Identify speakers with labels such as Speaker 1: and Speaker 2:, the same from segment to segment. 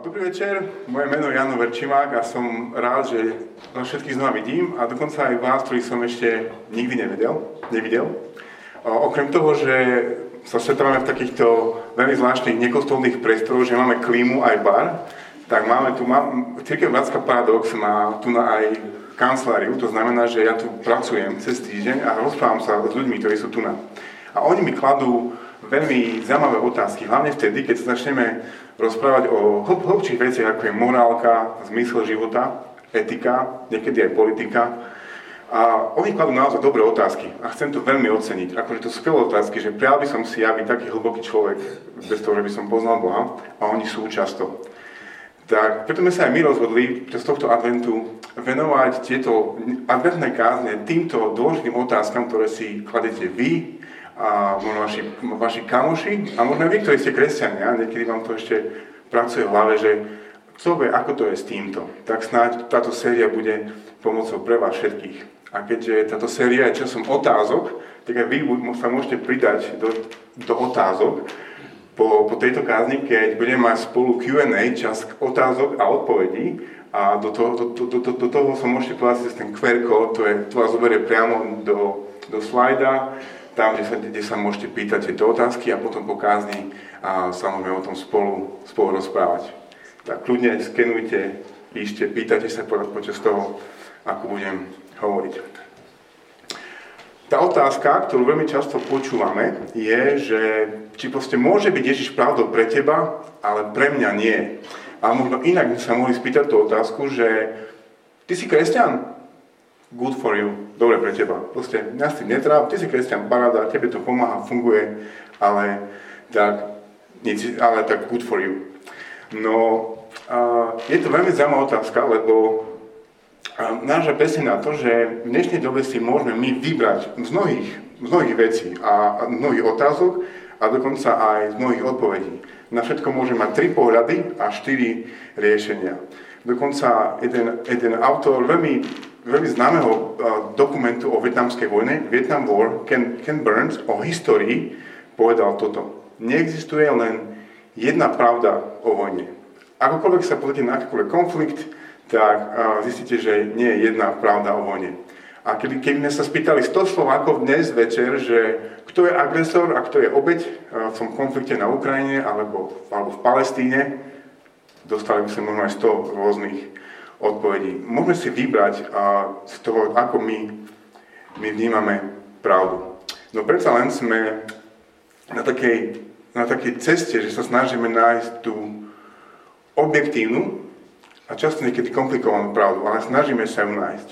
Speaker 1: Dobrý večer, moje meno je Jano Verčimák a som rád, že vás všetkých znova vidím a dokonca aj vás, ktorých som ešte nikdy nevidel. nevidel. Okrem toho, že sa stretávame v takýchto veľmi zvláštnych nekostolných priestoroch, že máme klímu aj bar, tak máme tu, má, Cirkev Vrácka Paradox má tu na aj kanceláriu, to znamená, že ja tu pracujem cez týždeň a rozprávam sa s ľuďmi, ktorí sú tu na. A oni mi kladú veľmi zaujímavé otázky, hlavne vtedy, keď sa začneme rozprávať o hlb, hlbších veciach, ako je morálka, zmysel života, etika, niekedy aj politika. A oni kladú naozaj dobré otázky a chcem to veľmi oceniť. Akože to sú skvelé otázky, že prial by som si ja byť taký hlboký človek, bez toho, že by som poznal Boha, a oni sú často. Tak preto sme sa aj my rozhodli z tohto adventu venovať tieto adventné kázne týmto dôležitým otázkam, ktoré si kladete vy, a možno vaši, vaši kamoši a možno vy, ktorí ste kresťania, niekedy vám to ešte pracuje v hlave, že kto vie, ako to je s týmto, tak snáď táto séria bude pomocou pre vás všetkých. A keďže táto séria je časom otázok, tak aj vy sa môžete pridať do, do otázok po, po tejto kázni, keď budeme mať spolu Q&A, čas otázok a odpovedí. A do toho, do, do, do, do toho sa môžete prihlásiť ten QR kód, to, je, to vás zoberie priamo do, do slajda tam, kde sa, kde sa môžete pýtať tieto otázky a potom po kázni a sa môžeme o tom spolu, spolu rozprávať. Tak kľudne skenujte, píšte, pýtajte sa počas toho, ako budem hovoriť. Tá otázka, ktorú veľmi často počúvame, je, že či proste môže byť Ježiš pravdou pre teba, ale pre mňa nie. A možno inak by sa mohli spýtať tú otázku, že ty si kresťan, good for you, dobre pre teba. Proste mňa s tým netráp, ty si kresťan, paráda, tebe to pomáha, funguje, ale tak, nic, ale tak good for you. No, a je to veľmi zaujímavá otázka, lebo náša presne na to, že v dnešnej dobe si môžeme my vybrať z mnohých, z mnohých vecí a, a mnohých otázok a dokonca aj z mnohých odpovedí. Na všetko môžeme mať tri pohľady a štyri riešenia. Dokonca jeden, jeden autor veľmi veľmi známeho uh, dokumentu o vietnamskej vojne, Vietnam War, Ken, Ken Burns, o histórii, povedal toto. Neexistuje len jedna pravda o vojne. Akokoľvek sa pozrite na akýkoľvek konflikt, tak uh, zistíte, že nie je jedna pravda o vojne. A keby, keby sme sa spýtali 100 Slovákov dnes večer, že kto je agresor a kto je obeď uh, v tom konflikte na Ukrajine alebo, alebo v Palestíne, dostali by sme možno aj 100 rôznych odpovedí. Môžeme si vybrať a z toho, ako my, my vnímame pravdu. No predsa len sme na takej, na takej ceste, že sa snažíme nájsť tú objektívnu a často niekedy komplikovanú pravdu, ale snažíme sa ju nájsť.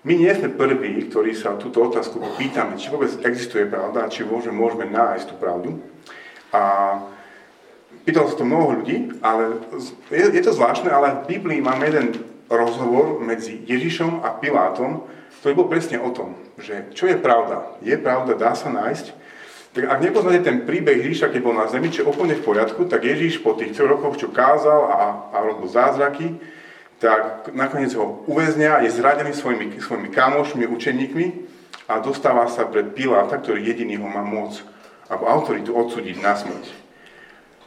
Speaker 1: My nie sme prví, ktorí sa túto otázku pýtame, či vôbec existuje pravda, či môžeme, môžeme nájsť tú pravdu. A Pýtalo sa to mnoho ľudí, ale je, je to zvláštne, ale v Biblii máme jeden rozhovor medzi Ježišom a Pilátom, ktorý bol presne o tom, že čo je pravda. Je pravda, dá sa nájsť. Tak ak nepoznáte ten príbeh Ježiša, keď bol na zemi, čo je úplne v poriadku, tak Ježiš po tých troch rokoch, čo kázal a, a robil zázraky, tak nakoniec ho uväznia, je zradený svojimi, svojimi kamošmi, učeníkmi a dostáva sa pred Piláta, ktorý jediný ho má moc alebo autoritu odsúdiť na smrť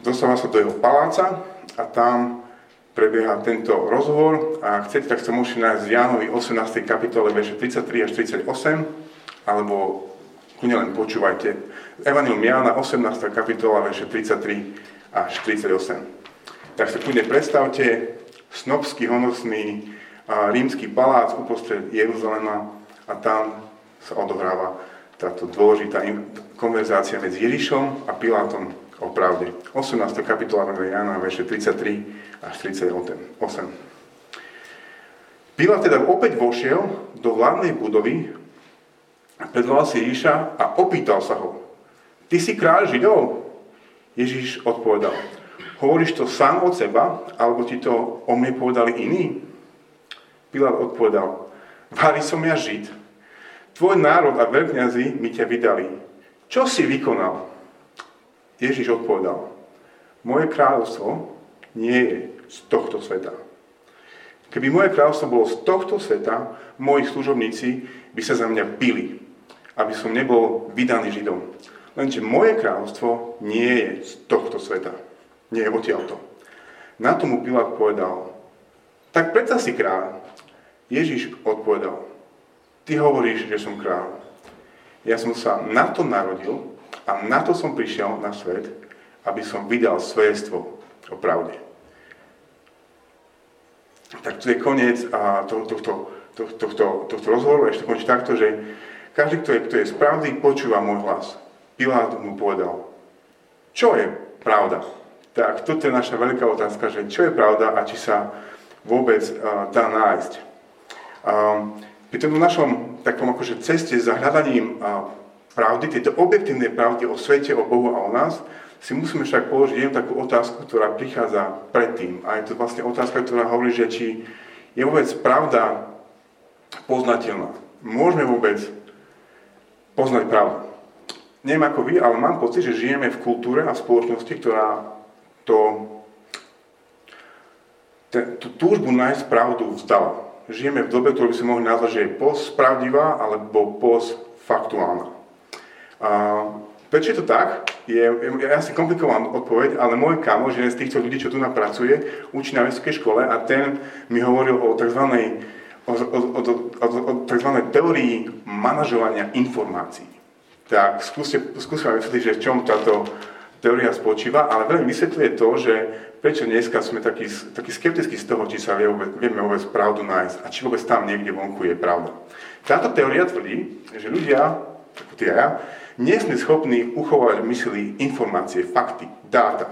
Speaker 1: dostáva sa do jeho paláca a tam prebieha tento rozhovor a ak chcete, tak sa môžete nájsť v Jánovi 18. kapitole verše 33 až 38 alebo kľudne len počúvajte. Evangelium Jána 18. kapitola verše 33 až 38. Tak sa kľudne predstavte, snobský, honosný rímsky palác uprostred Jeruzalema a tam sa odohráva táto dôležitá konverzácia medzi Ježišom a Pilátom o pravde. 18. kapitola Jana, verše 33 až 38. Pilát teda opäť vošiel do vládnej budovy, predvolal si Ježiša a opýtal sa ho, ty si kráľ Židov? Ježiš odpovedal, hovoríš to sám od seba, alebo ti to o mne povedali iní? Pilát odpovedal, vári som ja Žid, tvoj národ a veľkňazi mi ťa vydali. Čo si vykonal? Ježiš odpovedal, moje kráľovstvo nie je z tohto sveta. Keby moje kráľovstvo bolo z tohto sveta, moji služobníci by sa za mňa pili, aby som nebol vydaný Židom. Lenže moje kráľovstvo nie je z tohto sveta. Nie je odtiaľto. Na tomu Pilát povedal, tak predsa si kráľ. Ježiš odpovedal, ty hovoríš, že som kráľ. Ja som sa na to narodil a na to som prišiel na svet, aby som vydal svedectvo o pravde. Tak to je koniec a to, tohto, tohto, tohto, tohto rozhovoru. Ešte končí takto, že každý, kto je, kto je správny, počúva môj hlas. Pilát mu povedal, čo je pravda? Tak toto je naša veľká otázka, že čo je pravda a či sa vôbec uh, dá nájsť. Um, pri tom našom takom akože ceste za hľadaním uh, pravdy, tejto objektívnej pravdy o svete, o Bohu a o nás, si musíme však položiť jednu takú otázku, ktorá prichádza predtým. A je to vlastne otázka, ktorá hovorí, že či je vôbec pravda poznateľná. Môžeme vôbec poznať pravdu. Neviem ako vy, ale mám pocit, že žijeme v kultúre a v spoločnosti, ktorá to, ten, tú túžbu nájsť pravdu vzdala. Žijeme v dobe, ktorú by sme mohli nazvať, že je postpravdivá alebo postfaktuálna. Prečo je to tak? Je, je asi komplikovaná odpoveď, ale môj kamoš, jeden z týchto ľudí, čo tu napracuje, učí na vysokej škole a ten mi hovoril o tzv. O, o, o, o, o tzv. teórii manažovania informácií tak skúste, skúste vám vysvetliť, že v čom táto teória spočíva, ale veľmi vysvetľuje to, že prečo dneska sme takí, takí skeptickí z toho, či sa vie vieme vôbec pravdu nájsť a či vôbec tam niekde vonku je pravda. Táto teória tvrdí, že ľudia, ako ty a ja, nie sme schopní uchovať v mysli informácie, fakty, dáta.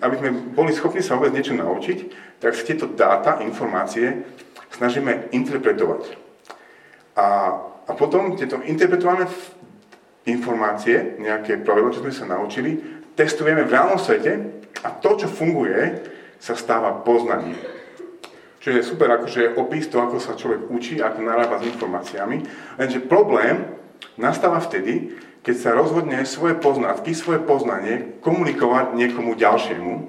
Speaker 1: Aby sme boli schopní sa vôbec niečo naučiť, tak si tieto dáta, informácie snažíme interpretovať. A, a potom tieto interpretované informácie, nejaké pravidlo, čo sme sa naučili, testujeme v reálnom svete a to, čo funguje, sa stáva poznaním. Čo je super akože opis to, ako sa človek učí, ako narába s informáciami. Lenže problém nastáva vtedy, keď sa rozhodne svoje poznatky, svoje poznanie komunikovať niekomu ďalšiemu,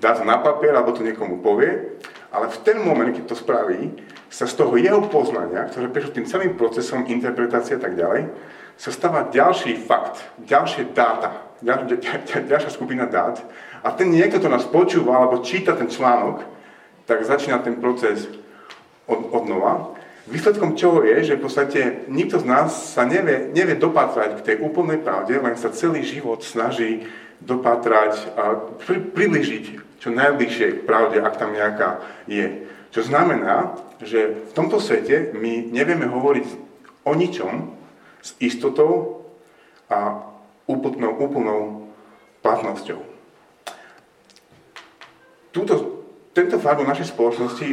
Speaker 1: dá to na papier, alebo to niekomu povie, ale v ten moment, keď to spraví, sa z toho jeho poznania, ktoré prešlo tým celým procesom interpretácie a tak ďalej, sa stáva ďalší fakt, ďalšie dáta, ďal, ďal, ďalšia skupina dát a ten niekto, to nás počúva alebo číta ten článok, tak začína ten proces od, od nova. Výsledkom čoho je, že v podstate nikto z nás sa nevie, nevie dopatrať k tej úplnej pravde, len sa celý život snaží dopatrať a pri, približiť čo najbližšie k pravde, ak tam nejaká je. Čo znamená, že v tomto svete my nevieme hovoriť o ničom, s istotou a úplnou, úplnou platnosťou. Túto, tento fakt v našej spoločnosti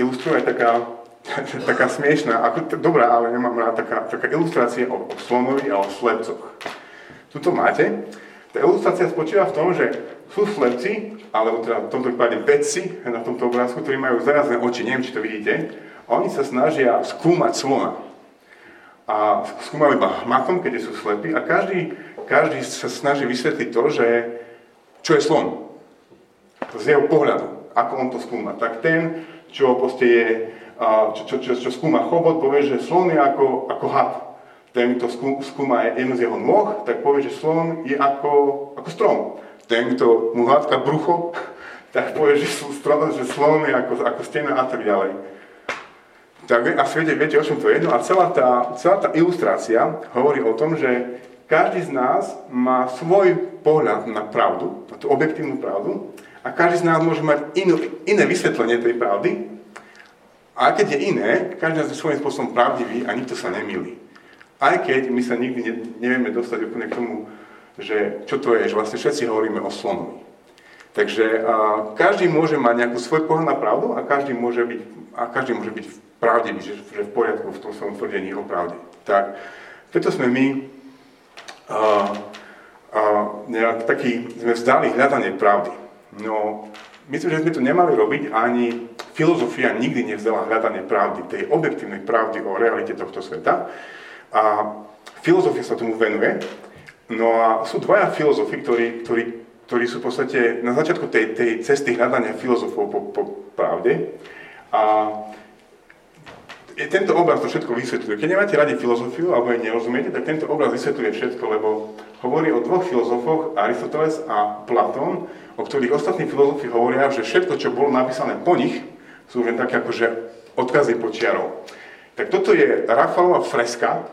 Speaker 1: ilustruje taká, taká smiešná, ako, dobrá, ale nemám rád, taká, taká ilustrácia o, o slonovi a o slepcoch. Tuto máte. Tá ilustrácia spočíva v tom, že sú slepci, alebo teda v tomto prípade vedci na tomto obrázku, ktorí majú zarazné oči, neviem, či to vidíte, a oni sa snažia skúmať slona a skúmali iba hmatom, keď sú slepí a každý, každý sa snaží vysvetliť to, že čo je slon. Z jeho pohľadu, ako on to skúma. Tak ten, čo proste je, čo, čo, čo, čo skúma chobot, povie, že slon je ako, ako had. Ten, kto skúma jednu z jeho nôh, tak povie, že slon je ako, ako strom. Ten, kto mu hladká brucho, tak povie, že, strom, že slon je ako, ako stena a tak ďalej. Tak a viete, viete, o čom to je? No a celá tá, celá tá ilustrácia hovorí o tom, že každý z nás má svoj pohľad na pravdu, na tú objektívnu pravdu, a každý z nás môže mať inú, iné vysvetlenie tej pravdy, a keď je iné, každý je svojím spôsobom pravdivý a nikto sa nemýli. Aj keď my sa nikdy ne, nevieme dostať úplne k tomu, že čo to je, že vlastne všetci hovoríme o slonovi. Takže a, každý môže mať nejakú svoj pohľad na pravdu a každý môže byť, a každý môže byť pravdivý, že, že v poriadku v tom svojom tvrdení o pravde. Tak, preto sme my uh, uh, nejak taký, sme vzdali hľadanie pravdy. No, myslím, že sme to nemali robiť, ani filozofia nikdy nevzdala hľadanie pravdy, tej objektívnej pravdy o realite tohto sveta. A filozofia sa tomu venuje. No a sú dvaja filozofi, ktorí, ktorí, ktorí sú v podstate na začiatku tej, tej cesty hľadania filozofov po, po pravde. A tento obraz to všetko vysvetľuje. Keď nemáte radi filozofiu alebo jej nerozumiete, tak tento obraz vysvetľuje všetko, lebo hovorí o dvoch filozofoch, Aristoteles a Platón, o ktorých ostatní filozofi hovoria, že všetko, čo bolo napísané po nich, sú len také akože odkazy počiarov. Tak toto je Rafalová freska,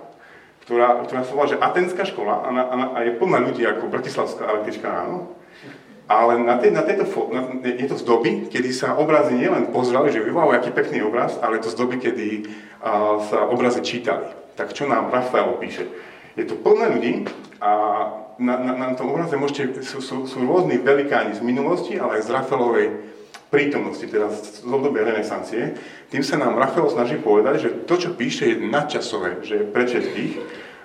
Speaker 1: ktorá, ktorá sa volá, že Atenská škola a, na, a, a je plná ľudí ako Bratislavská električka ráno. Ale na, tej, na tejto na, je to z doby, kedy sa obrazy nielen pozerali, že wow, aký pekný obraz, ale to z doby, kedy a, sa obrazy čítali. Tak čo nám Rafael píše? Je to plné ľudí a na, na, na tom obraze môžete, sú, sú, sú rôzni velikáni z minulosti, ale aj z Rafaelovej prítomnosti, teda z obdobia renesancie. Tým sa nám Rafael snaží povedať, že to, čo píše, je nadčasové, že je pre všetkých,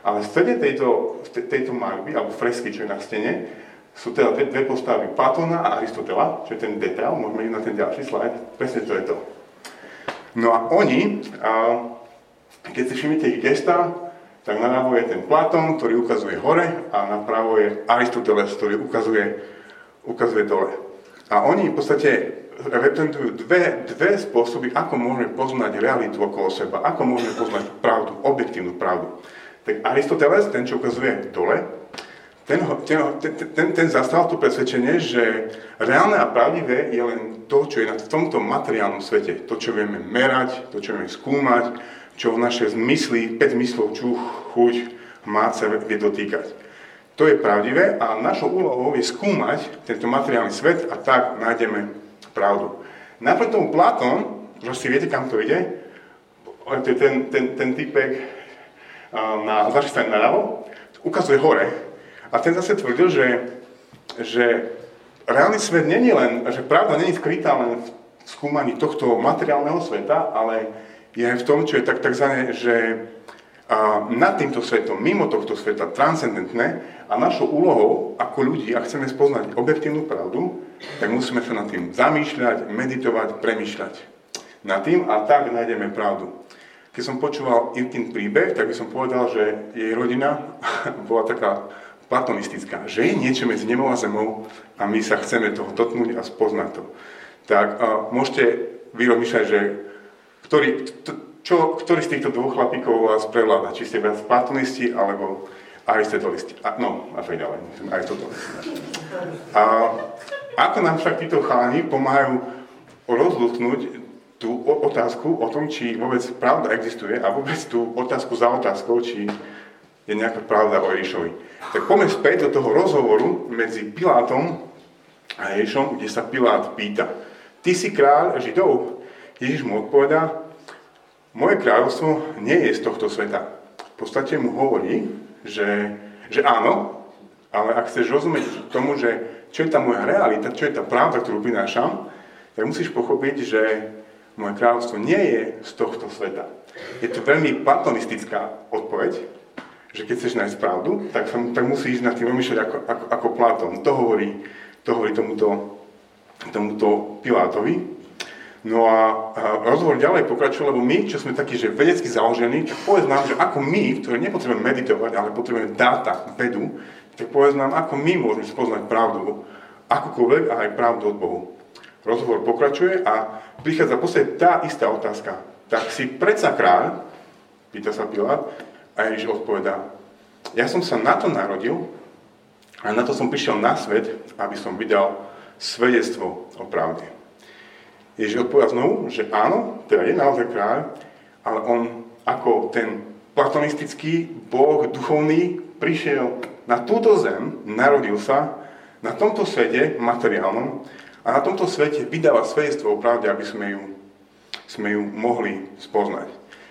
Speaker 1: ale v strede tejto, tejto malby, alebo fresky, čo je na stene, sú teda dve, dve postavy Platona a Aristotela, čo je ten detail, môžeme ísť na ten ďalší slajd, presne to je to. No a oni, a, keď si všimnete ich gesta, tak naľavo je ten Platón, ktorý ukazuje hore a napravo je Aristoteles, ktorý ukazuje, ukazuje dole. A oni v podstate reprezentujú dve, dve spôsoby, ako môžeme poznať realitu okolo seba, ako môžeme poznať pravdu, objektívnu pravdu. Tak Aristoteles, ten, čo ukazuje dole, ten, ten, ten, ten zastal to presvedčenie, že reálne a pravdivé je len to, čo je v tomto materiálnom svete. To, čo vieme merať, to, čo vieme skúmať, čo v našej zmysli, 5 zmyslov, čuch, chuť, máce vie dotýkať. To je pravdivé a našou úlohou je skúmať tento materiálny svet a tak nájdeme pravdu. Napriek tomu Platón, že si viete, kam to ide, to je ten, ten, ten typek na vašej strane naľavo, ukazuje hore, a ten zase tvrdil, že, že reálny svet není len, že pravda není skrytá len v skúmaní tohto materiálneho sveta, ale je v tom, čo je tak takzvané, že a nad týmto svetom, mimo tohto sveta, transcendentné a našou úlohou ako ľudí, ak chceme spoznať objektívnu pravdu, tak musíme sa nad tým zamýšľať, meditovať, premýšľať nad tým a tak nájdeme pravdu. Keď som počúval Irkin príbeh, tak by som povedal, že jej rodina bola taká platonistická, že je niečo medzi nebou a zemou a my sa chceme toho dotknúť a spoznať to. Tak a môžete vyromýšľať, že ktorý, čo, ktorý z týchto dvoch chlapíkov vás prevláda, či ste viac platonisti alebo aristotelisti. A, no, a tak ďalej, aristotelisti. A ako nám však títo chalani pomáhajú rozlutknúť tú otázku o tom, či vôbec pravda existuje a vôbec tú otázku za otázkou, či je nejaká pravda o Ježišovi. Tak poďme späť do toho rozhovoru medzi Pilátom a Ježišom, kde sa Pilát pýta, ty si kráľ Židov? Ježiš mu odpovedá, moje kráľovstvo nie je z tohto sveta. V podstate mu hovorí, že, že áno, ale ak chceš rozumieť tomu, že čo je tá moja realita, čo je tá pravda, ktorú prinášam, tak musíš pochopiť, že moje kráľovstvo nie je z tohto sveta. Je to veľmi platonistická odpoveď, že keď chceš nájsť pravdu, tak, sa, tak musíš nad tým rozmýšľať ako, ako, ako Platón. To hovorí, to hovorí tomuto, tomuto Pilátovi. No a, rozhovor ďalej pokračuje, lebo my, čo sme takí, že vedecky založení, povedz nám, že ako my, ktorí nepotrebujeme meditovať, ale potrebujeme dáta, vedu, tak povedz nám, ako my môžeme spoznať pravdu, akúkoľvek a aj pravdu od Bohu. Rozhovor pokračuje a prichádza posledne tá istá otázka. Tak si predsa kráľ, pýta sa Pilát, a Ježiš odpovedá, ja som sa na to narodil a na to som prišiel na svet, aby som vydal svedectvo o pravde. Ježiš odpovedá znovu, že áno, teda je naozaj kráľ, ale on ako ten platonistický boh duchovný prišiel na túto zem, narodil sa na tomto svete materiálnom a na tomto svete vydáva svedectvo o pravde, aby sme ju, sme ju mohli spoznať.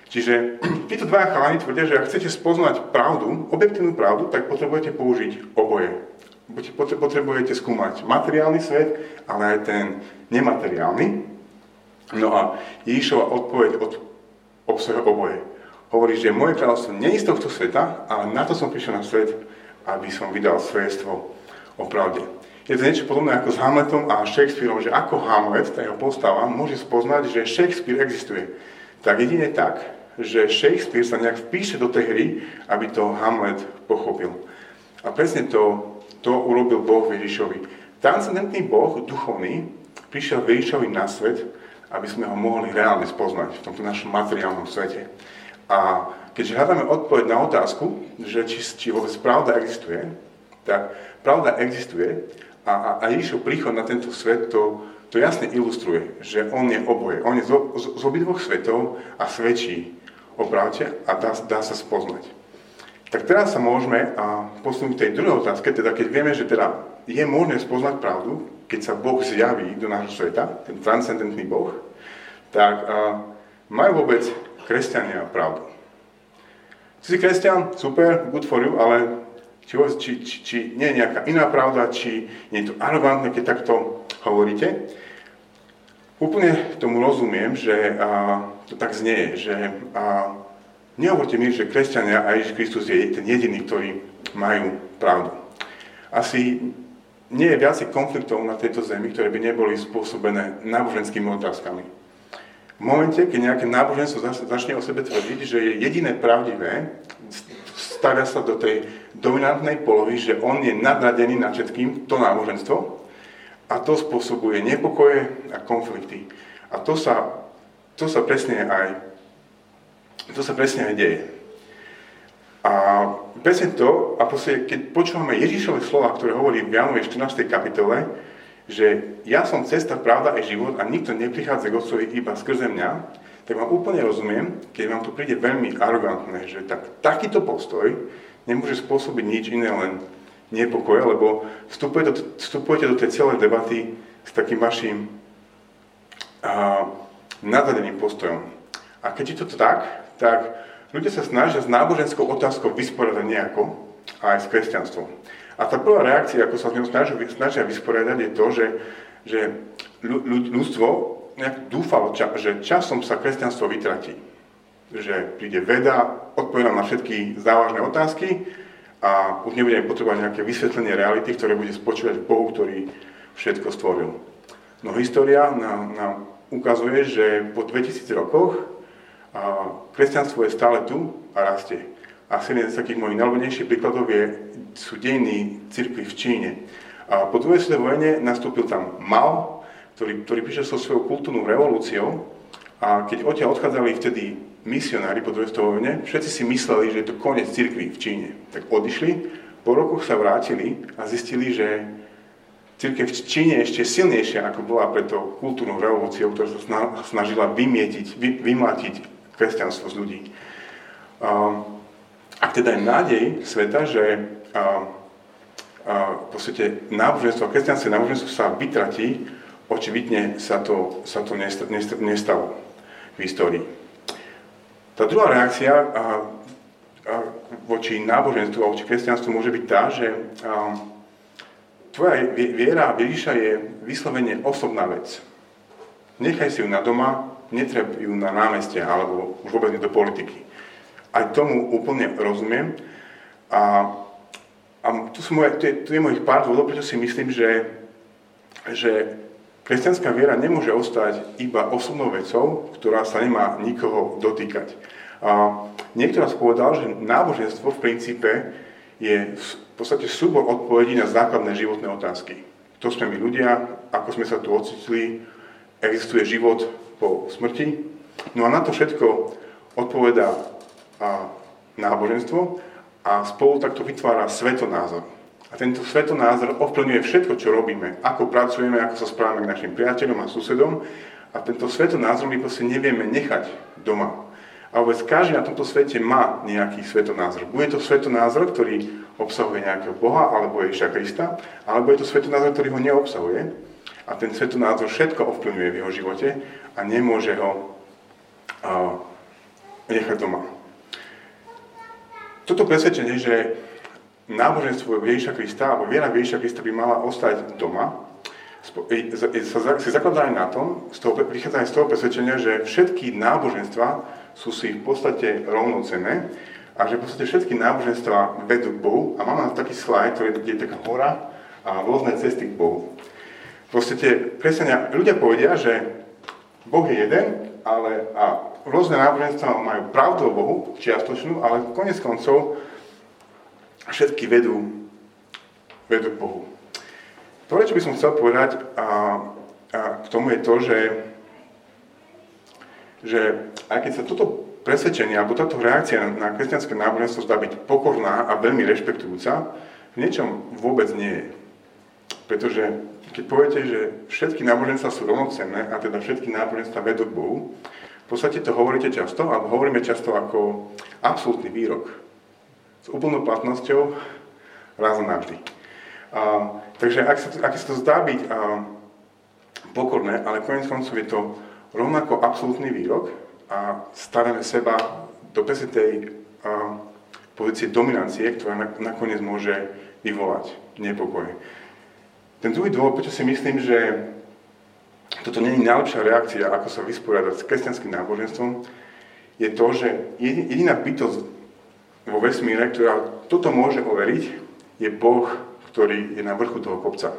Speaker 1: Čiže títo dva chalani tvrdia, že ak chcete spoznať pravdu, objektívnu pravdu, tak potrebujete použiť oboje. Potrebujete skúmať materiálny svet, ale aj ten nemateriálny. No a Ježišova odpoveď od, obsahuje oboje. Hovorí, že moje kráľovstvo nie je z tohto sveta, ale na to som prišiel na svet, aby som vydal svedstvo o pravde. Je to niečo podobné ako s Hamletom a Shakespeareom, že ako Hamlet, tá jeho postava, môže spoznať, že Shakespeare existuje. Tak jedine tak, že Shakespeare sa nejak vpíše do tej hry, aby to Hamlet pochopil. A presne to, to urobil Boh Ježišovi. Transcendentný Boh, duchovný, prišiel Ježišovi na svet, aby sme ho mohli reálne spoznať v tomto našom materiálnom svete. A keď hľadáme odpoveď na otázku, že či, či vôbec pravda existuje, tak pravda existuje, A, a, a Ježišov príchod na tento svet to, to jasne ilustruje, že on je oboje. On je z, z, z obidvoch svetov a svedčí o pravde a dá, dá sa spoznať. Tak teraz sa môžeme a posunúť k tej druhej otázke, teda keď vieme, že teda je možné spoznať pravdu, keď sa Boh zjaví do nášho sveta, ten transcendentný Boh, tak majú vôbec kresťania pravdu. Si kresťan, super, good for you, ale či, či, či, či nie je nejaká iná pravda, či nie je to arrogantné, keď takto hovoríte. Úplne tomu rozumiem, že a, to tak znie, že a, Nehovorte mi, že kresťania a Ježiš Kristus je ten jediný, ktorí majú pravdu. Asi nie je viacej konfliktov na tejto zemi, ktoré by neboli spôsobené náboženskými otázkami. V momente, keď nejaké náboženstvo začne o sebe tvrdiť, že je jediné pravdivé, stavia sa do tej dominantnej polohy, že on je nadradený na všetkým, to náboženstvo, a to spôsobuje nepokoje a konflikty. A to sa, to sa presne aj to sa presne aj deje. A presne to, a posledne, keď počúvame Ježišové slova, ktoré hovorí v Jánovej 14. kapitole, že ja som cesta, pravda a život a nikto neprichádza k Otcovi iba skrze mňa, tak vám úplne rozumiem, keď vám to príde veľmi arogantné, že tak, takýto postoj nemôže spôsobiť nič iné, len nepokoje, lebo vstupujete do, vstupujete do tej celej debaty s takým vašim uh, nadadeným postojom. A keď je to tak, tak ľudia sa snažia s náboženskou otázkou vysporiadať nejako, aj s kresťanstvom. A tá prvá reakcia, ako sa s ňou snažia, snažia vysporiadať, je to, že, že ľudstvo nejak dúfalo, že časom sa kresťanstvo vytratí. Že príde veda, odpovie na všetky závažné otázky a už nebude potrebovať nejaké vysvetlenie reality, ktoré bude spočívať v Bohu, ktorý všetko stvoril. No história nám, nám ukazuje, že po 2000 rokoch a kresťanstvo je stále tu a rastie. A jeden z takých mojich najľúbenejších príkladov je, sú dejiny cirkvi v Číne. A po druhej svetovej vojne nastúpil tam Mao, ktorý, ktorý prišiel so svojou kultúrnou revolúciou a keď odtiaľ odchádzali vtedy misionári po druhej svetovej vojne, všetci si mysleli, že je to koniec cirkvi v Číne. Tak odišli, po rokoch sa vrátili a zistili, že církev v Číne je ešte silnejšia, ako bola pred tou kultúrnou revolúciou, ktorá sa snažila vymietiť, vy, vymlatiť kresťanstvo z ľudí. A teda je nádej sveta, že a, a, v podstate náboženstvo, kresťanské náboženstvo sa vytratí, očividne sa to, sa to nestalo v histórii. Tá druhá reakcia voči náboženstvu a voči kresťanstvu môže byť tá, že tvoja viera Ježiša je vyslovene osobná vec. Nechaj si ju na doma, netrebujú na námestie alebo už vôbec nie do politiky. Aj tomu úplne rozumiem. A, a tu, sú moje, tu, je, tu je mojich pár dôvodov, prečo si myslím, že, že kresťanská viera nemôže ostať iba osobnou vecou, ktorá sa nemá nikoho dotýkať. A niekto nás povedal, že náboženstvo v princípe je v podstate súbor odpovedí na základné životné otázky. To sme my ľudia, ako sme sa tu ocitli, existuje život po smrti. No a na to všetko odpovedá a, náboženstvo a spolu takto vytvára svetonázor. A tento svetonázor ovplyvňuje všetko, čo robíme, ako pracujeme, ako sa správame k našim priateľom a susedom. A tento svetonázor my proste nevieme nechať doma. A vôbec každý na tomto svete má nejaký svetonázor. Bude to svetonázor, ktorý obsahuje nejakého Boha, alebo Ježiša Krista, alebo je to svetonázor, ktorý ho neobsahuje. A ten svetonázor všetko ovplyvňuje v jeho živote a nemôže ho a, nechať doma. Toto presvedčenie, že náboženstvo Ježiša Krista alebo viera Ježiša Krista by mala ostať doma, si zakladá aj na tom, z toho, vychádza aj z toho presvedčenia, že všetky náboženstva sú si v podstate rovnocené a že v podstate všetky náboženstva vedú k Bohu a máme taký slajd, ktorý je taká hora a rôzne cesty k Bohu. V podstate, presne, ľudia povedia, že Boh je jeden, ale a rôzne náboženstva majú pravdu o Bohu, čiastočnú, ale konec koncov všetky vedú, vedú k Bohu. To, čo by som chcel povedať a, a k tomu je to, že, že aj keď sa toto presvedčenie alebo táto reakcia na kresťanské náboženstvo zdá byť pokorná a veľmi rešpektujúca, v niečom vôbec nie je. Pretože keď poviete, že všetky náboženstva sú rovnocenné a teda všetky náboženstva vedú k Bohu, v podstate to hovoríte často, alebo hovoríme často ako absolútny výrok. S úplnou platnosťou raz a navždy. A, takže ak sa, ak sa to zdá byť a, pokorné, ale konec koncov je to rovnako absolútny výrok a stavíme seba do presne tej a, pozície dominancie, ktorá na, nakoniec môže vyvolať nepokoj. Ten druhý dôvod, prečo si myslím, že toto nie je najlepšia reakcia, ako sa vysporiadať s kresťanským náboženstvom, je to, že jediná bytosť vo vesmíre, ktorá toto môže overiť, je Boh, ktorý je na vrchu toho kopca.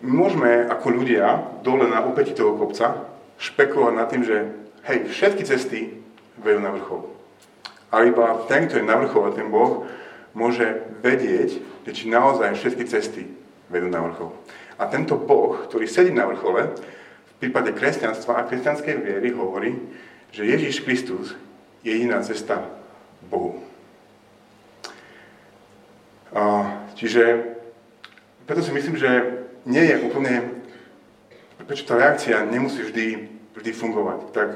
Speaker 1: My môžeme ako ľudia dole na opäti toho kopca špekulovať nad tým, že hej, všetky cesty vedú na vrchol. A iba ten, kto je na vrchole, ten Boh, môže vedieť, že či naozaj všetky cesty vedú na vrchol. A tento Boh, ktorý sedí na vrchole, v prípade kresťanstva a kresťanskej viery hovorí, že Ježíš Kristus je jediná cesta Bohu. A, čiže preto si myslím, že nie je úplne, prečo tá reakcia nemusí vždy, vždy fungovať. Tak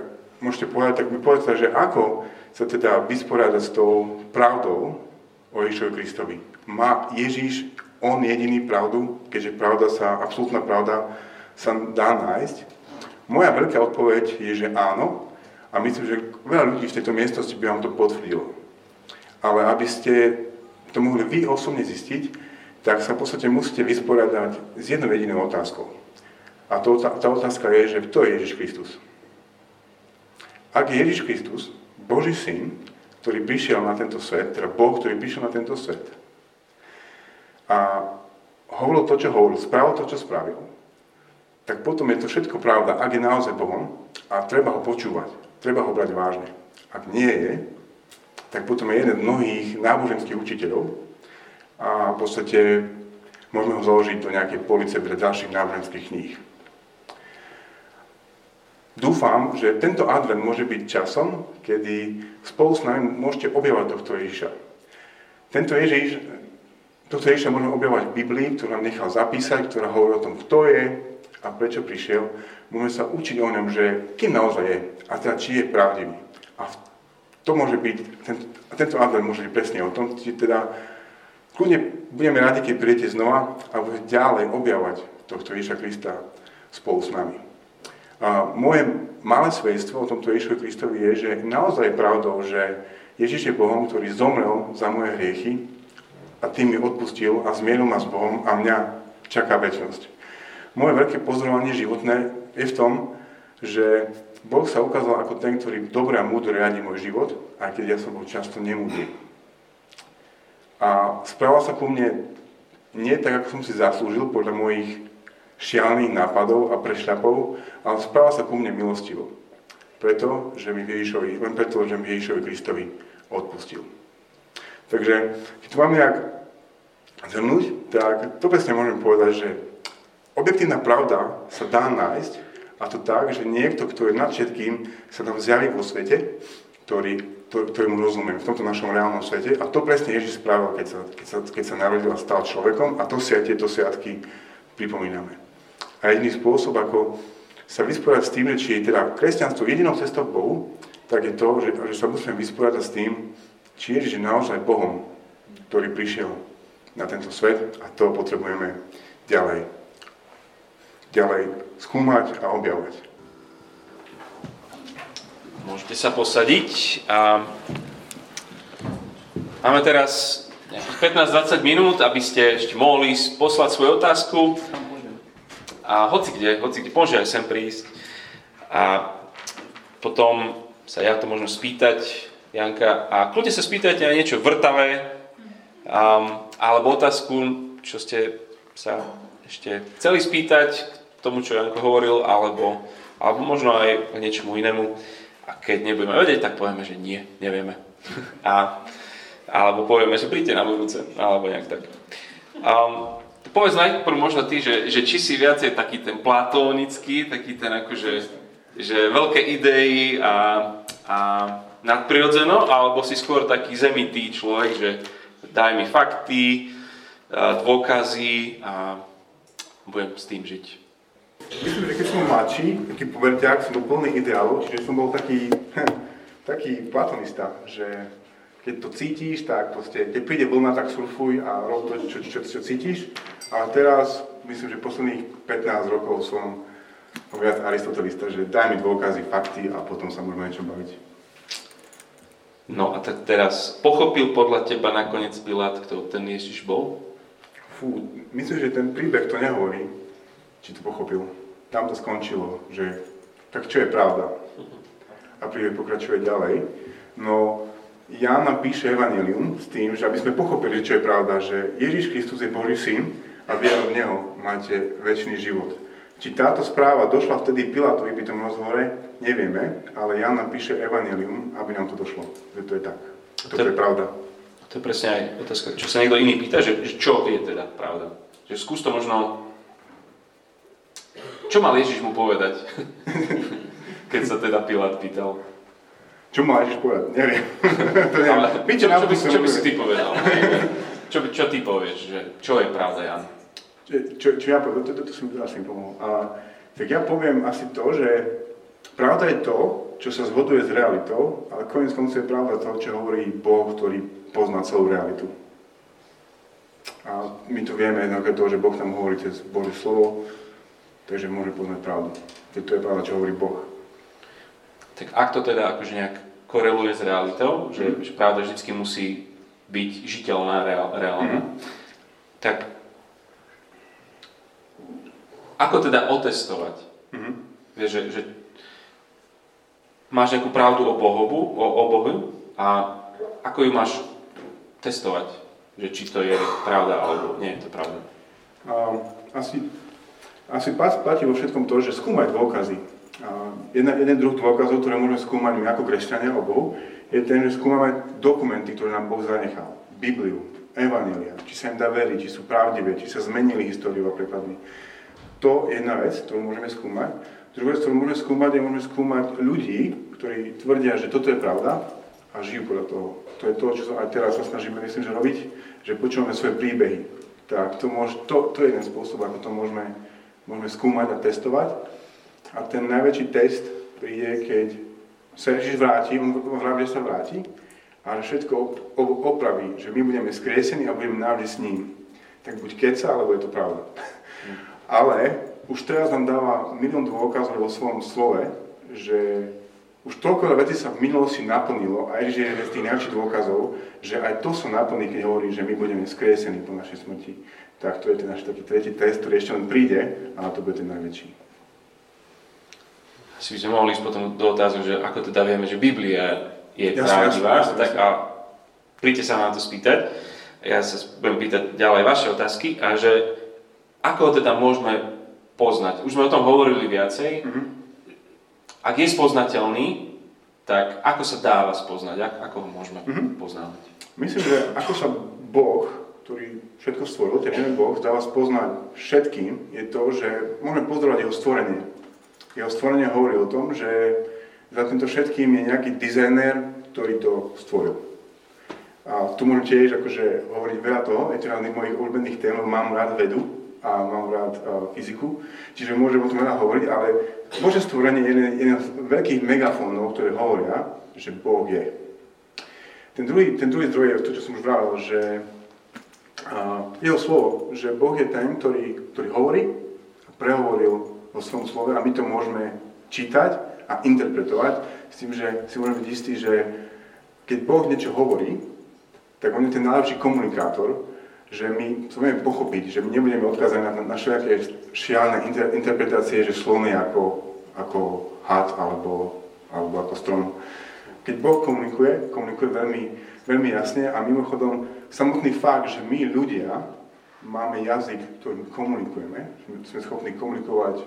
Speaker 1: môžete povedať, tak mi povedzte, že ako sa teda vysporiadať s tou pravdou o Ježišovi Kristovi. Má Ježíš on jediný pravdu, keďže pravda sa, absolútna pravda sa dá nájsť? Moja veľká odpoveď je, že áno. A myslím, že veľa ľudí v tejto miestnosti by vám to potvrdilo. Ale aby ste to mohli vy osobne zistiť, tak sa v podstate musíte vysporiadať s jednou jedinou otázkou. A to, tá, tá otázka je, že kto je Ježiš Kristus? Ak je Ježiš Kristus, Boží syn, ktorý prišiel na tento svet, teda Boh, ktorý prišiel na tento svet, a hovoril to, čo hovoril, spravil to, čo spravil, tak potom je to všetko pravda, ak je naozaj Bohom a treba ho počúvať, treba ho brať vážne. Ak nie je, tak potom je jeden z mnohých náboženských učiteľov a v podstate môžeme ho založiť do nejakej police pre ďalších náboženských kníh. Dúfam, že tento advent môže byť časom, kedy spolu s nami môžete objavať tohto Ježiša. Tento Ježiš toto Ježiša môžeme objavovať v Biblii, ktorú nám nechal zapísať, ktorá hovorí o tom, kto je a prečo prišiel. Môžeme sa učiť o ňom, že kým naozaj je a teda či je pravdivý. A to môže byť, tento, a tento advent môže byť presne o tom, či teda kľudne budeme radi, keď prídete znova a budete ďalej objavovať tohto Ježiša Krista spolu s nami. A moje malé svedectvo o tomto Ježišovi Kristovi je, že naozaj pravdou, že Ježiš je Bohom, ktorý zomrel za moje hriechy a tým mi odpustil a zmieril ma s Bohom a mňa čaká väčnosť. Moje veľké pozorovanie životné je v tom, že Boh sa ukázal ako ten, ktorý dobre a múdro riadi môj život, aj keď ja som bol často nemúdry. A správal sa ku mne nie tak, ako som si zaslúžil podľa mojich šialených nápadov a prešľapov, ale správal sa ku mne milostivo. Preto, že mi Ježišovi, len preto, že mi Ježišovi Kristovi odpustil. Takže, keď to mám nejak zhrnúť, tak to presne môžem povedať, že objektívna pravda sa dá nájsť a to tak, že niekto, kto je nad všetkým, sa nám zjaví vo svete, ktorý, to, mu rozumiem, v tomto našom reálnom svete. A to presne Ježiš spravil, keď sa, keď sa, keď sa narodil a stal človekom a to si aj tieto sviatky pripomíname. A jediný spôsob, ako sa vysporiadať s tým, že či je teda kresťanstvo jedinou cestou k Bohu, tak je to, že, že sa musíme vysporiadať s tým, či Ježiš je naozaj Bohom, ktorý prišiel na tento svet a to potrebujeme ďalej, ďalej skúmať a objavovať.
Speaker 2: Môžete sa posadiť a máme teraz 15-20 minút, aby ste ešte mohli poslať svoju otázku. A hoci kde, hoci kde, môže aj sem prísť. A potom sa ja to môžem spýtať Janka a kľudne sa spýtajte aj niečo vrtavé um, alebo otázku, čo ste sa ešte chceli spýtať k tomu, čo Janko hovoril, alebo, alebo možno aj k niečomu inému. A keď nebudeme vedieť, tak povieme, že nie, nevieme. A, alebo povieme, že príďte na budúce, alebo nejak tak. Um, povedz najprv možno ty, že, že či si viacej taký ten platónický, taký ten akože že veľké idei a, a nadprirodzeno, alebo si skôr taký zemitý človek, že daj mi fakty, dôkazy a budem s tým žiť.
Speaker 1: Myslím, že keď som mladší, taký puberťák, som bol plný ideálov, čiže som bol taký, taký platonista, že keď to cítiš, tak proste, keď príde vlna, tak surfuj a rob to, čo, čo, čo cítiš. A teraz, myslím, že posledných 15 rokov som viac aristotelista, že daj mi dôkazy, fakty a potom sa môžeme niečo baviť.
Speaker 2: No a tak teraz, pochopil podľa teba nakoniec Pilát, kto ten Ježiš bol?
Speaker 1: Fú, myslím, že ten príbeh to nehovorí, či to pochopil. Tam to skončilo, že tak čo je pravda? A príbeh pokračuje ďalej. No, Ján nám píše Evangelium s tým, že aby sme pochopili, čo je pravda, že Ježiš Kristus je Boží syn a vieru v Neho máte väčší život. Či táto správa došla vtedy Pilátovi pri tom rozhovore, nevieme, ale Ján nám píše Evangelium, aby nám to došlo, že to je tak. To, to je pravda.
Speaker 2: To je presne aj otázka, čo sa niekto iný pýta, že, že čo je teda pravda. Že skús to možno... Čo mal Ježiš mu povedať? Keď sa teda Pilát pýtal.
Speaker 1: Čo má Ježiš povedať? Neviem.
Speaker 2: to neviem. Ale, čo, čo, by, čo by si ty povedal? čo, čo ty povieš? Že, čo je pravda, Jan?
Speaker 1: Čo, čo, ja poviem? To, to, to, to som asi pomohol. A, tak ja poviem asi to, že pravda je to, čo sa zhoduje s realitou, ale koniec koncov je pravda to, čo hovorí Boh, ktorý pozná celú realitu. A my to vieme jednoduché to, že Boh tam hovorí cez Božie slovo, takže môže poznať pravdu. To je pravda, čo hovorí Boh.
Speaker 2: Tak ak to teda akože nejak koreluje s realitou, že, mm. že pravda vždy musí byť žiteľná, reál, reálna, mm. tak ako teda otestovať? Mm. Vieš, že, že máš nejakú pravdu o, Bohu, o, o Bohu a ako ju máš testovať? Že či to je pravda alebo nie je to pravda?
Speaker 1: Um, asi, asi platí vo všetkom to, že skúmať dôkazy jedna, jeden druh dôkazov, ktoré môžeme skúmať my ako kresťania o Bohu, je ten, že skúmame dokumenty, ktoré nám Boh zanechal. Bibliu, Evanelia, či sa im dá veriť, či sú pravdivé, či sa zmenili históriu a prekladmi. To je jedna vec, ktorú môžeme skúmať. Druhá vec, ktorú môžeme skúmať, je môžeme skúmať ľudí, ktorí tvrdia, že toto je pravda a žijú podľa toho. To je to, čo aj teraz sa snažíme, myslím, že robiť, že počúvame svoje príbehy. Tak to, môž, to, to je jeden spôsob, ako to môžeme, môžeme skúmať a testovať. A ten najväčší test príde, keď sa Ježiš vráti, on že sa vráti a všetko opraví, že my budeme skriesení a budeme navždy s ním. Tak buď keca, alebo je to pravda. Ale už teraz nám dáva milión dôkazov vo svojom slove, že už toľko vecí sa v minulosti naplnilo a Ježiš je z tých najväčších dôkazov, že aj to sa naplní, keď hovorí, že my budeme skriesení po našej smrti. Tak to je ten náš taký tretí test, ktorý ešte len príde, a to bude ten najväčší
Speaker 2: si by sme mohli ísť potom do otázky, že ako teda vieme, že Biblia je pravdivá, tak a príďte sa na to spýtať. Ja sa budem pýtať ďalej vaše otázky a že ako ho teda môžeme poznať. Už sme o tom hovorili viacej. Mm-hmm. Ak je spoznateľný, tak ako sa dáva spoznať? Ako ho môžeme mm-hmm. poznávať?
Speaker 1: Myslím, že ako sa Boh, ktorý všetko stvoril, ten jeden Boh, dáva spoznať všetkým, je to, že môžeme pozorovať jeho stvorenie jeho stvorenie hovorí o tom, že za týmto všetkým je nejaký dizajner, ktorý to stvoril. A tu môžem tiež akože hovoriť veľa toho, je to jedna z mojich obľúbených tém, mám rád vedu a mám rád uh, fyziku, čiže môžem o tom veľa hovoriť, ale Bože stvorenie je jeden, jeden z veľkých megafónov, ktoré hovoria, že Boh je. Ten druhý, ten druhý zdroj je to, čo som už vravel, že uh, jeho slovo, že Boh je ten, ktorý, ktorý hovorí a prehovoril vo svojom slove a my to môžeme čítať a interpretovať s tým, že si môžeme byť istí, že keď Boh niečo hovorí, tak on je ten najlepší komunikátor, že my vieme pochopiť, že my nebudeme odkazaní na, na všelijaké šialné inter, interpretácie, že slon ako, ako had alebo, alebo ako strom. Keď Boh komunikuje, komunikuje veľmi, veľmi jasne a mimochodom samotný fakt, že my ľudia máme jazyk, ktorým komunikujeme, sme schopní komunikovať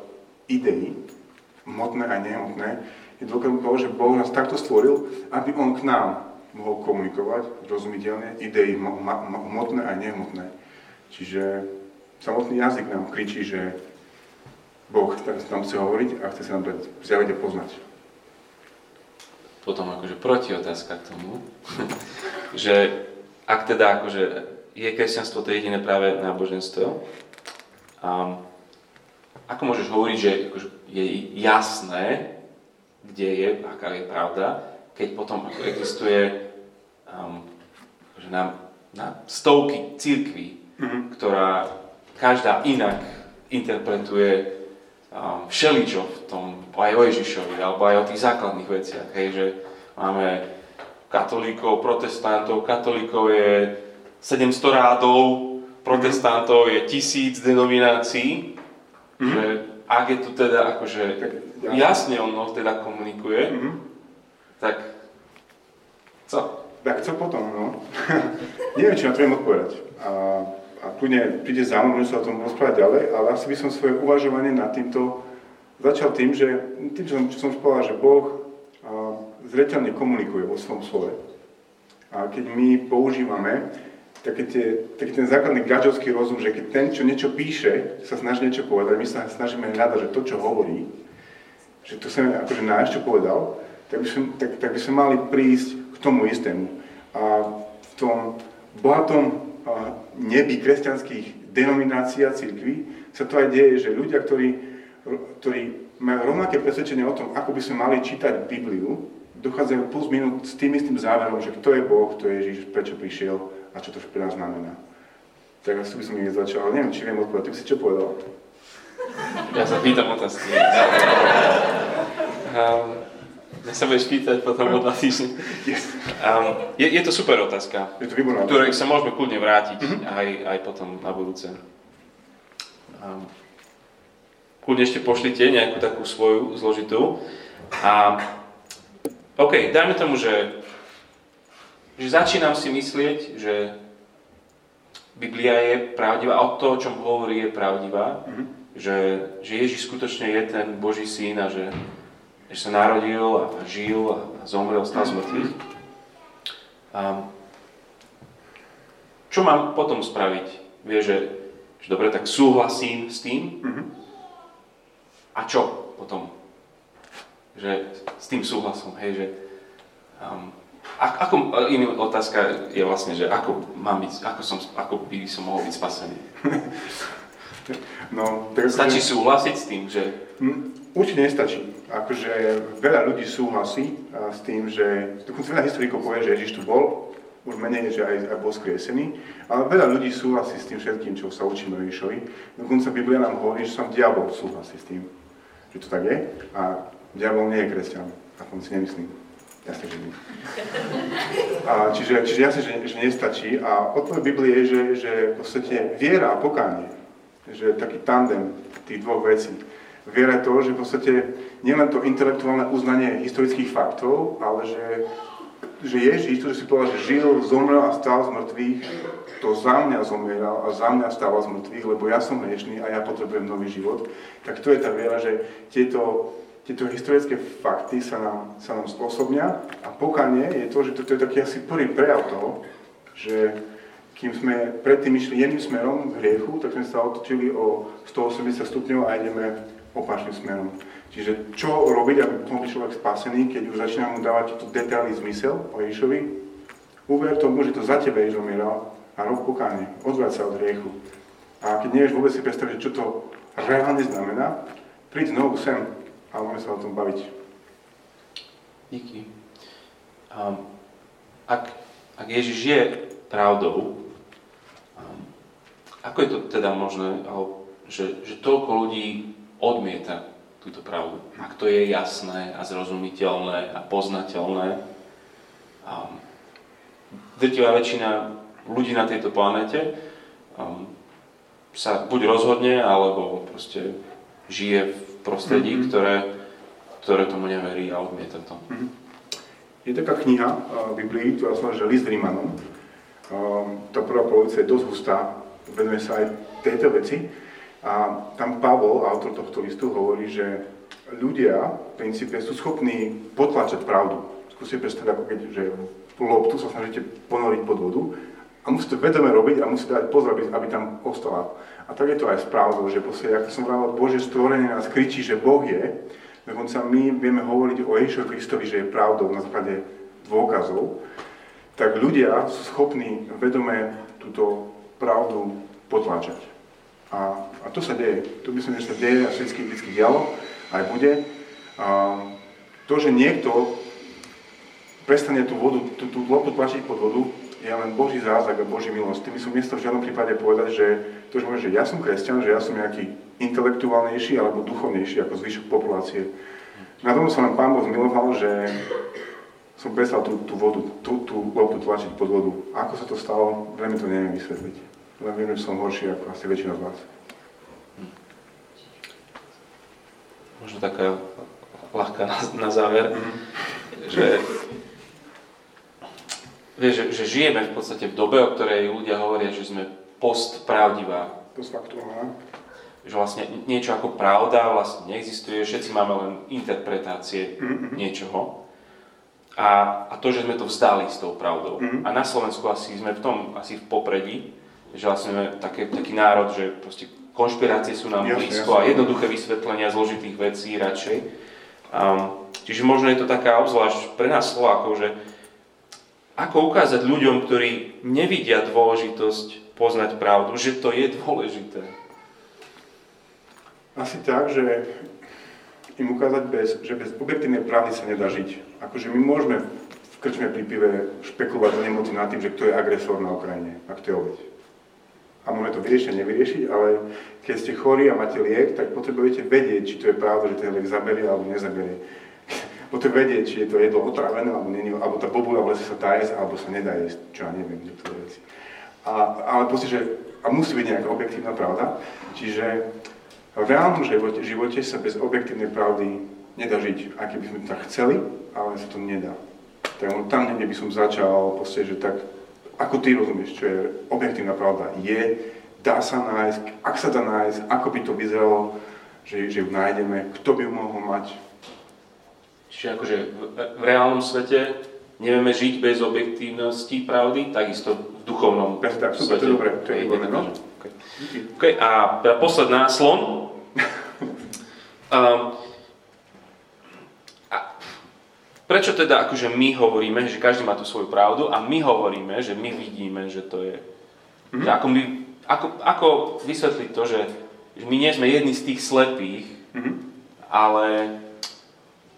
Speaker 1: ideí, hmotné a nehmotné, je dôkazom toho, že Boh nás takto stvoril, aby On k nám mohol komunikovať rozumiteľne idei hmotné a nehmotné. Čiže samotný jazyk nám kričí, že Boh nám chce hovoriť a chce sa nám dať zjaviť a poznať.
Speaker 2: Potom akože proti otázka k tomu, že ak teda akože je kresťanstvo to jediné práve náboženstvo. A ako môžeš hovoriť, že akože je jasné, kde je, aká je pravda, keď potom ako existuje um, že na, na stovky církví, mm-hmm. ktorá každá inak interpretuje um, všeličo v tom, aj o Ježišovi, alebo aj o tých základných veciach. Hej, že máme katolíkov, protestantov, katolíkov je 700 rádov, protestantov je tisíc denominácií, mm-hmm. že ak je tu teda akože tak, jasne ono teda komunikuje, mm-hmm. tak co?
Speaker 1: Tak co potom, no? Neviem, či na to viem odpovedať. A, a kľudne príde mnou, môžem sa o tom rozprávať ďalej, ale asi by som svoje uvažovanie nad týmto začal tým, že tým, čo som, čo som povedal, že Boh zreteľne komunikuje vo svojom slove. A keď my používame taký, tie, taký ten základný gadžovský rozum, že keď ten, čo niečo píše, sa snaží niečo povedať, my sa snažíme hľadať, že to, čo hovorí, že to sa akože nájsť, čo povedal, tak by, sme, tak, tak by sme mali prísť tomu istému. A v tom bohatom nebi kresťanských denominácií a církví sa to aj deje, že ľudia, ktorí, ktorí majú rovnaké presvedčenie o tom, ako by sme mali čítať Bibliu, dochádzajú plus minút s tým istým záverom, že kto je Boh, kto je Ježiš, prečo prišiel a čo to pre nás znamená. Tak asi by som ich začal, ale neviem, či viem odpovedať. Ty si čo povedal?
Speaker 2: Ja sa pýtam otázky. um, sa budeš pýtať potom o dva týždne. Um, je, je to super otázka,
Speaker 1: je to
Speaker 2: ktorej sa môžeme kľudne vrátiť mm-hmm. aj, aj potom na budúce. Um, kľudne ešte pošlite nejakú takú svoju zložitú. A OK, dajme tomu, že, že začínam si myslieť, že Biblia je pravdivá a to, o čom hovorí, je pravdivá. Mm-hmm. Že, že Ježiš skutočne je ten Boží syn a že, že sa narodil a žil a zomrel, stal z mŕtvych. A čo mám potom spraviť? Vie, že, že dobre, tak súhlasím s tým. Mm-hmm. A čo potom? že s tým súhlasom, hej, že um, ako, iná otázka je vlastne, že ako, mám byť, ako, som, ako by som mohol byť spasený? No, tak Stačí súhlasiť s tým, že...
Speaker 1: Hm, určite nestačí. Akože veľa ľudí súhlasí s tým, že... Dokonca veľa historikov povie, že Ježiš tu bol, už menej, že aj, aj bol skriesený, ale veľa ľudí súhlasí s tým všetkým, čo sa učíme Ježišovi. Dokonca Biblia nám hovorí, že som diabol súhlasí s tým, že to tak je. A Diabol nie je kresťan, aspoň si nemyslím. Jasne, že nie. A čiže, čiže jasne, že, že nestačí. A odpoveď Biblie je, že, že v podstate viera a pokánie, že taký tandem tých dvoch vecí. Viera to, že v podstate nielen to intelektuálne uznanie historických faktov, ale že, že Ježíš, to, že si povedal, že žil, zomrel a stal z mŕtvych, to za mňa zomieral a za mňa stával z mŕtvych, lebo ja som hriešný a ja potrebujem nový život, tak to je tá viera, že tieto tieto historické fakty sa nám, sa nám spôsobnia a pokanie je to, že toto je taký asi prvý prejav toho, že kým sme predtým išli jedným smerom k hriechu, tak sme sa otočili o 180 stupňov a ideme opačným smerom. Čiže čo robiť, aby mohol byť človek spasený, keď už začína mu dávať to detailný zmysel o Ježišovi? Uver tomu, že to za tebe Ježiš umieral a rob pokánie, odvrať sa od hriechu. A keď nevieš vôbec si predstaviť, čo to reálne znamená, príď znovu sem, a môžeme sa o tom baviť.
Speaker 2: Díky. Um, ak, ak Ježiš je pravdou, ako je to teda možné, že, že toľko ľudí odmieta túto pravdu? Ak to je jasné a zrozumiteľné a poznateľné, um, drtivá väčšina ľudí na tejto planete um, sa buď rozhodne, alebo proste žije v prostredí, mm-hmm. ktoré, ktoré tomu neverí a odmieta to. Mm-hmm.
Speaker 1: Je taká kniha uh, Biblii, ktorá sa že List Rímanom. Um, tá prvá polovica je dosť hustá, venuje sa aj tejto veci. A tam Pavol, autor tohto listu, hovorí, že ľudia v princípe sú schopní potlačať pravdu. Skúste predstaviť, ako keď že loptu sa snažíte ponoriť pod vodu a musíte vedome robiť a musíte dať pozor, aby, tam ostala. A tak je to aj s pravdou, že proste, ako som vravel, Bože stvorenie nás kričí, že Boh je, dokonca my vieme hovoriť o Ježišovi Kristovi, že je pravdou na základe dôkazov, tak ľudia sú schopní vedome tú túto pravdu potláčať. A, a to sa deje. To myslím, že sa deje a všetky vždy dialo, aj bude. A to, že niekto prestane tú vodu, tú, tú lopu tlačiť pod vodu, je len Boží zázrak a Boží milosť. Tým by som miesto v žiadnom prípade povedať, že to, že, že ja som kresťan, že ja som nejaký intelektuálnejší alebo duchovnejší ako zvyšok populácie. Na tom sa len Pán Boh zmiloval, že som prestal tú, tú vodu, tú, tú loptu tlačiť pod vodu. Ako sa to stalo, veľmi to neviem vysvetliť. Len viem, že som horší ako asi väčšina z vás.
Speaker 2: Možno taká ľahká na, na záver, že, vieš, že, že žijeme v podstate v dobe, o ktorej ľudia hovoria, že sme postpravdivá.
Speaker 1: Postfaktuálna.
Speaker 2: Že vlastne niečo ako pravda vlastne neexistuje, všetci máme len interpretácie mm-hmm. niečoho. A, a to, že sme to vzdali s tou pravdou. Mm-hmm. A na Slovensku asi sme v tom asi v popredí, že vlastne také, taký národ, že proste konšpirácie sú nám blízko a jednoduché vysvetlenia zložitých vecí radšej. Um, čiže možno je to taká obzvlášť pre nás Slovákov, že ako ukázať ľuďom, ktorí nevidia dôležitosť poznať pravdu, že to je dôležité.
Speaker 1: Asi tak, že im ukázať, bez, že bez objektívnej pravdy sa nedá žiť. Akože my môžeme v krčme pri pive špekulovať nemoci nad tým, že kto je agresor na Ukrajine a kto je obeď. A môžeme to vyriešiť, nevyriešiť, ale keď ste chorí a máte liek, tak potrebujete vedieť, či to je pravda, že ten liek zaberie alebo nezaberie. potrebujete vedieť, či je to jedlo otrávené alebo nie, alebo tá bobula v lese sa dá jesť, alebo sa nedá jesť, čo ja neviem, niektoré veci. A, ale proste, že a musí byť nejaká objektívna pravda. Čiže v reálnom živote, živote sa bez objektívnej pravdy nedá žiť, aký by sme tak chceli, ale sa to nedá. Tak tam niekde by som začal, proste, že tak, ako ty rozumieš, čo je objektívna pravda, je, dá sa nájsť, ak sa dá nájsť, ako by to vyzeralo, že, že ju nájdeme, kto by ju mohol mať.
Speaker 2: Čiže akože v, v reálnom svete nevieme žiť bez objektívnosti pravdy, takisto v duchovnom
Speaker 1: Presne tak, super, to je dobré, to je dobré, no.
Speaker 2: Okay. Okay, a posledná, slon. Um, a prečo teda akože my hovoríme, že každý má tú svoju pravdu a my hovoríme, že my vidíme, že to je... Mm-hmm. Ako, my, ako, ako vysvetliť to, že, že my nie sme jedni z tých slepých, mm-hmm. ale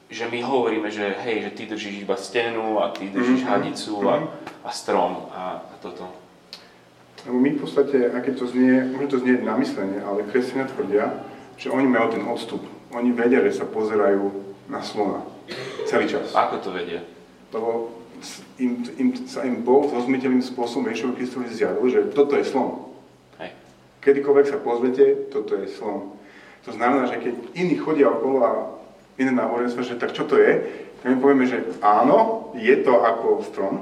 Speaker 2: že my hovoríme, že hej, že ty držíš iba stenu a ty držíš mm-hmm. hadicu a, mhm. a strom a, a toto.
Speaker 1: Lebo my v podstate, aké to znie, môže to znieť na myslenie, ale kresťania tvrdia, že oni majú ten odstup oni vedia, že sa pozerajú na slona celý čas.
Speaker 2: Ako to vedia?
Speaker 1: Lebo im, im, sa im Boh rozmytelným spôsobom Ježišovi Kristovi zjavil, že toto je slon. Hej. Kedykoľvek sa pozvete, toto je slon. To znamená, že keď iní chodia okolo a iné náboženstvo, že tak čo to je, tak my povieme, že áno, je to ako strom,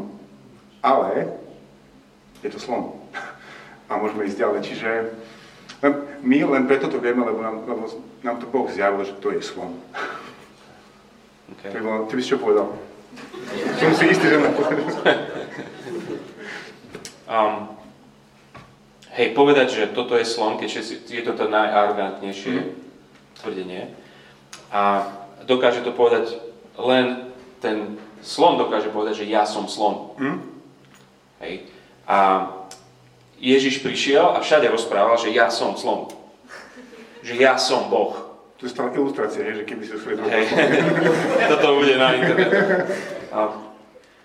Speaker 1: ale je to slon. A môžeme ísť ďalej. Čiže my len preto to vieme, lebo nám, lebo nám to Boh zjavil, že to je slon. Okay. Tak ty by si čo povedal? Som si istý, že
Speaker 2: um, Hej, povedať, že toto je slon, keď je to to najarogantnejšie mm. tvrdenie. A dokáže to povedať len ten slon dokáže povedať, že ja som slon. Mm. Hej. A Ježiš prišiel a všade rozprával, že ja som slon. Že ja som Boh.
Speaker 1: To je stále ilustrácia, že keby si usvedol.
Speaker 2: Hey. Toto bude na internet. A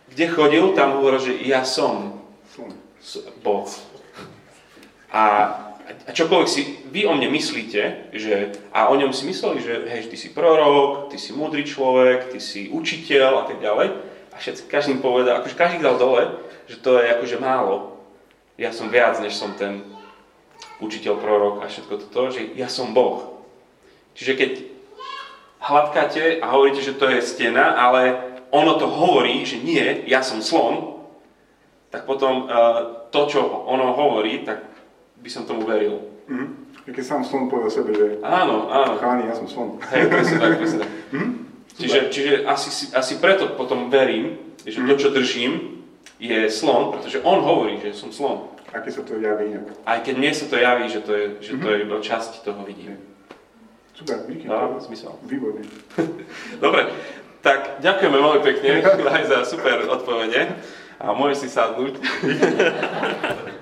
Speaker 2: kde chodil, tam hovoril, že ja som Boh. A, a čokoľvek si vy o mne myslíte, že, a o ňom si mysleli, že hej, ty si prorok, ty si múdry človek, ty si učiteľ a tak ďalej. A všetci, každý povedal, akože každý dal dole, že to je akože málo ja som viac, než som ten učiteľ, prorok a všetko toto, že ja som Boh. Čiže keď hladkáte a hovoríte, že to je stena, ale ono to hovorí, že nie, ja som slon, tak potom uh, to, čo ono hovorí, tak by som tomu veril.
Speaker 1: Mm-hmm. Keď sám slon povie o sebe, že
Speaker 2: áno, áno.
Speaker 1: cháni, ja som slon.
Speaker 2: Hej, presne tak, presne tak. Mm-hmm. Čiže, čiže asi, asi preto potom verím, že mm-hmm. to, čo držím, je slon, pretože on hovorí, že som slon.
Speaker 1: Aké sa to javí inak.
Speaker 2: Aj keď mne sa to javí, že to je, že to je mhm. iba časť toho vidím.
Speaker 1: Super, díky.
Speaker 2: No, zmysel.
Speaker 1: Výborný.
Speaker 2: Dobre, tak ďakujeme veľmi pekne aj za super odpovede a môžeš si sadnúť.